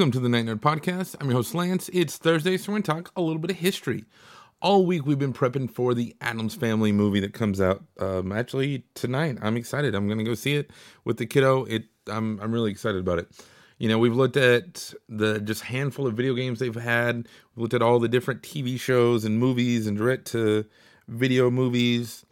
Welcome to the Night Nerd Podcast. I'm your host, Lance. It's Thursday, so we're going to talk a little bit of history. All week, we've been prepping for the Addams Family movie that comes out um, actually tonight. I'm excited. I'm going to go see it with the kiddo. It. I'm, I'm really excited about it. You know, we've looked at the just handful of video games they've had. We've looked at all the different TV shows and movies and direct to video movies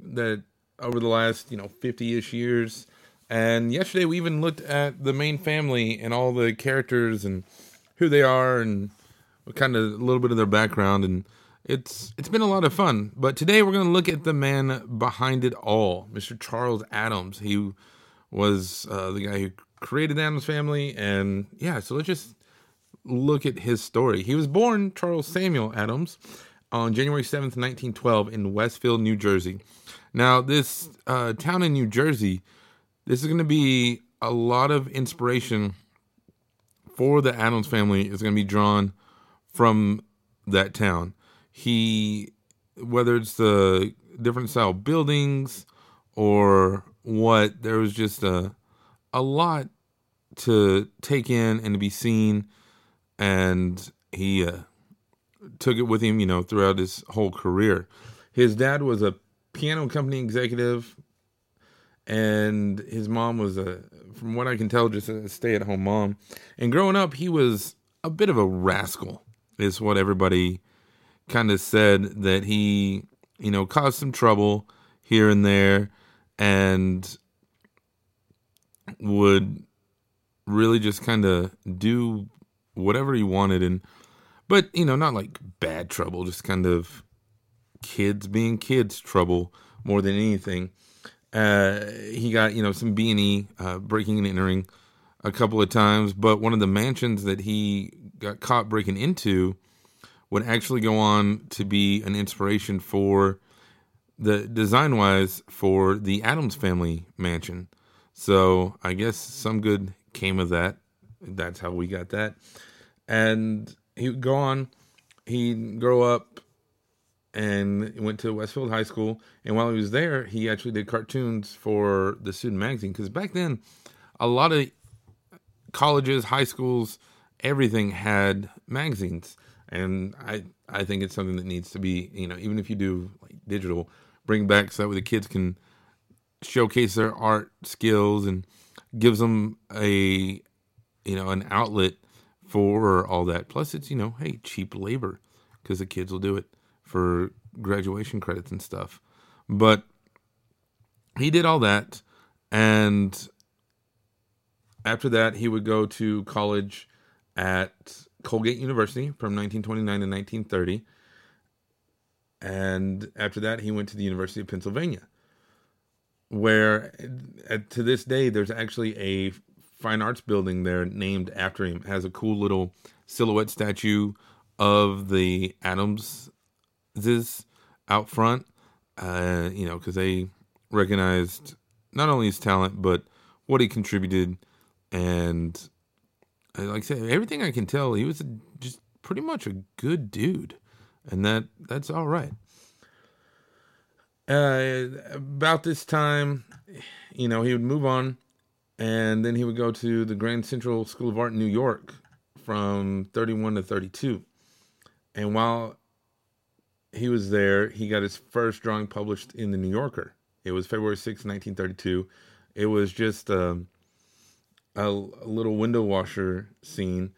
that over the last, you know, 50 ish years and yesterday we even looked at the main family and all the characters and who they are and kind of a little bit of their background and it's it's been a lot of fun. But today we're going to look at the man behind it all, Mr. Charles Addams. He was uh, the guy who created the Addams family and yeah, so let's just look at his story. He was born Charles Samuel Addams on January 7th, 1912 in Westfield, New Jersey. Now, this uh, town in New Jersey this is going to be a lot of inspiration for the Addams family is going to be drawn from that town. He, whether it's the different style buildings or what, there was just a a lot to take in and to be seen, and he uh, took it with him, you know, throughout his whole career. His dad was a piano company executive and his mom was a from what i can tell just a stay-at-home mom. And growing up he was a bit of a rascal is what everybody kind of said that he you know caused some trouble here and there and would really just kind of do whatever he wanted and but you know not like bad trouble just kind of kids being kids trouble more than anything uh, he got you know some B and E uh, breaking and entering a couple of times, but one of the mansions that he got caught breaking into would actually go on to be an inspiration for the design wise for the Addams family mansion. So I guess some good came of that. That's how we got that. And he would go on. He'd grow up and went to Westfield High School. And while he was there, he actually did cartoons for the student magazine because back then, a lot of colleges, high schools, everything had magazines. And I I think it's something that needs to be you know even if you do like digital, bring back so that way the kids can showcase their art skills and gives them a you know an outlet for all that. Plus, it's you know hey cheap labor because the kids will do it for graduation credits and stuff. But he did all that. And after that, he would go to college at Colgate University from 1929 to 1930. And after that, he went to the University of Pennsylvania, where to this day, there's actually a fine arts building there named after him. It has a cool little silhouette statue of the Addams this out front, uh, you know, because they recognized not only his talent but what he contributed, and uh, like I said, everything I can tell, he was a, just pretty much a good dude, and that that's all right. Uh, about this time, you know, he would move on, and then he would go to the Grand Central School of Art in New York from 31 to 32. And while he was there. He got his first drawing published in the New Yorker. It was February 6, 1932. It was just um, a, a little window washer scene,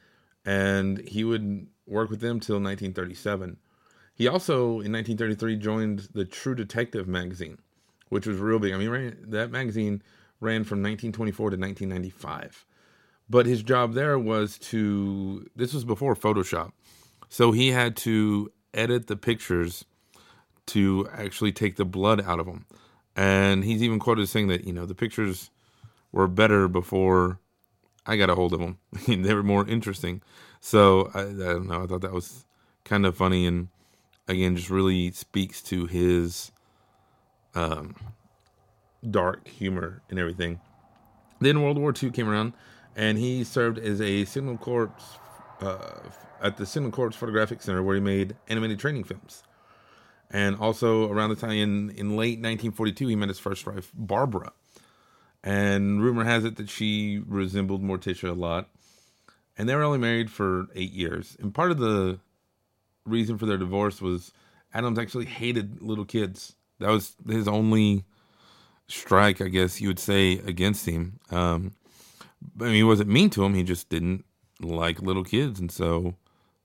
and he would work with them till 1937. He also, in 1933, joined the True Detective magazine, which was real big. I mean, ran, that magazine ran from 1924 to 1995. But his job there was to, this was before Photoshop. So he had to edit the pictures to actually take the blood out of them. And he's even quoted saying that, you know, the pictures were better before I got a hold of them. they were more interesting. So I, I don't know. I thought that was kind of funny and again just really speaks to his um, dark humor and everything. Then World War II came around, and he served as a Signal Corps uh, at the Signal Corps Photographic Center, where he made animated training films. And also around the time in, in late 1942, he met his first wife, Barbara. And rumor has it that she resembled Morticia a lot. And they were only married for eight years. And part of the reason for their divorce was Addams actually hated little kids. That was his only strike, I guess you would say, against him. Um, I mean, he wasn't mean to him. He just didn't like little kids. And so,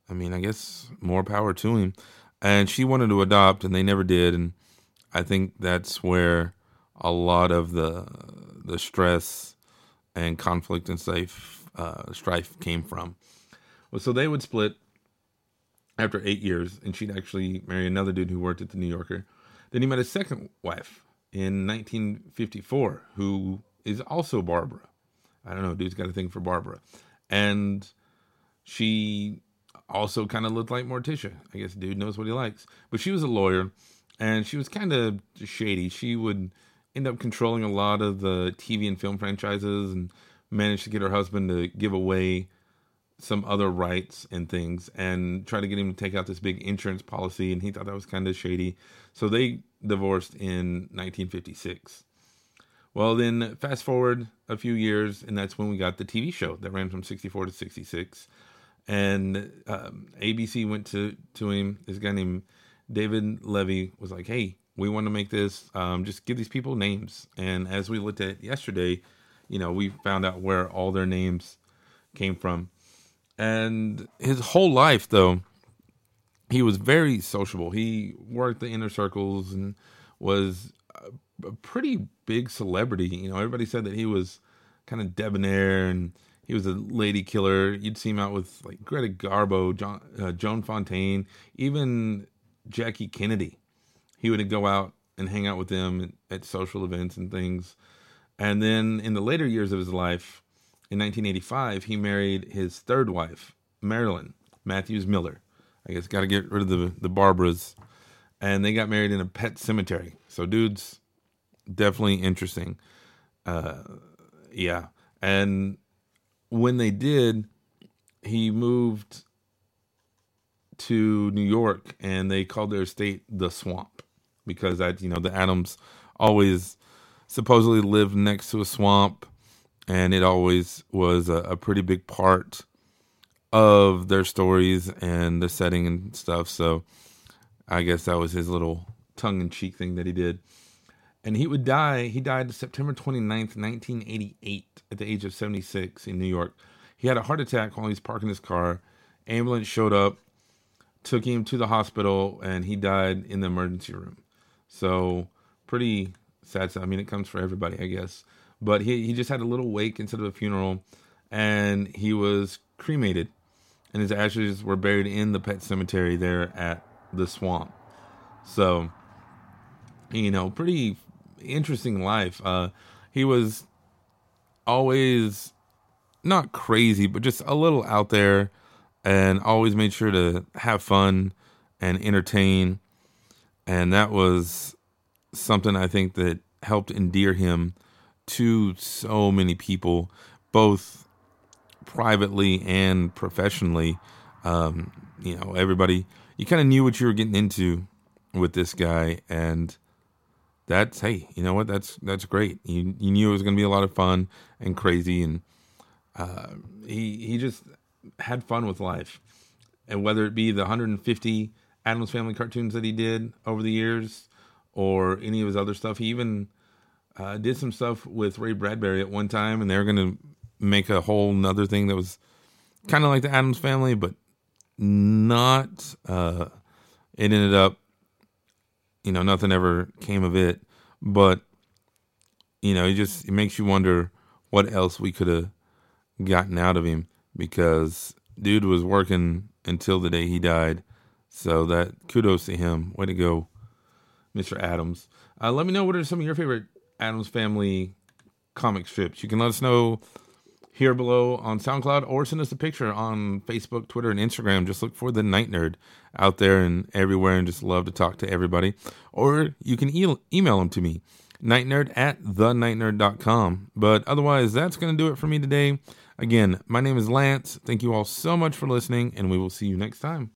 I mean, I guess more power to him. And she wanted to adopt, and they never did. And I think that's where a lot of the the stress and conflict and strife, uh, strife came from. Well, so they would split after eight years, and she'd actually marry another dude who worked at the New Yorker. Then he met a second wife in 1954, who is also Barbara. I don't know, dude's got a thing for Barbara. And she also kind of looked like Morticia. I guess dude knows what he likes. But she was a lawyer and she was kind of shady. She would end up controlling a lot of the TV and film franchises and managed to get her husband to give away some other rights and things and try to get him to take out this big insurance policy and he thought that was kind of shady. So they divorced in 1956. Well, then fast forward a few years, and that's when we got the TV show that ran from 64 to 66. And um, ABC went to, to him, this guy named David Levy was like, hey, we want to make this, um, just give these people names. And as we looked at yesterday, you know, we found out where all their names came from. And his whole life, though, he was very sociable. He worked the inner circles and was a, pretty big celebrity. You know, everybody said that he was kind of debonair and he was a lady killer. You'd see him out with like Greta Garbo, John, uh, Joan Fontaine, even Jackie Kennedy. He would go out and hang out with them at social events and things. And then in the later years of his life, in 1985, he married his third wife, Marilyn Matthews Miller. I guess got to get rid of the the Barbaras, and they got married in a pet cemetery. So, dudes, definitely interesting. Uh, yeah, and when they did, he moved to New York, and they called their estate the Swamp because that you know the Addams always supposedly lived next to a swamp, and it always was a, a pretty big part of their stories and the setting and stuff. So I guess that was his little tongue in cheek thing that he did. And he would die, he died September 29th, 1988, at the age of 76 in New York. He had a heart attack while he was parking his car. Ambulance showed up, took him to the hospital, and he died in the emergency room. So, pretty sad. I mean, it comes for everybody, I guess. But he, he just had a little wake instead of a funeral, and he was cremated and his ashes were buried in the pet cemetery there at the swamp. So, you know, pretty interesting life. Uh, he was always not crazy, but just a little out there and always made sure to have fun and entertain. And that was something I think that helped endear him to so many people, both privately and professionally. Um, you know, everybody, you kind of knew what you were getting into with this guy, and that's hey, you know what? That's that's great. You you knew it was going to be a lot of fun and crazy, and uh, he he just had fun with life, and whether it be the 150 Addams Family cartoons that he did over the years, or any of his other stuff, he even uh, did some stuff with Ray Bradbury at one time, and they're going to make a whole nother thing that was kind of like the Addams family, but not. Uh, it ended up, you know, nothing ever came of it. But you know, it just it makes you wonder what else we could have gotten out of him because dude was working until the day he died. So that kudos to him. Way to go, Mr. Addams. Uh, let me know what are some of your favorite Addams family comic strips. You can let us know here below on SoundCloud or send us a picture on Facebook, Twitter, and Instagram. Just look for the Night Nerd out there and everywhere and just love to talk to everybody. Or you can e- email them to me, nightnerd at thenightnerd.com. But otherwise, that's going to do it for me today. Again, my name is Lance. Thank you all so much for listening, and we will see you next time.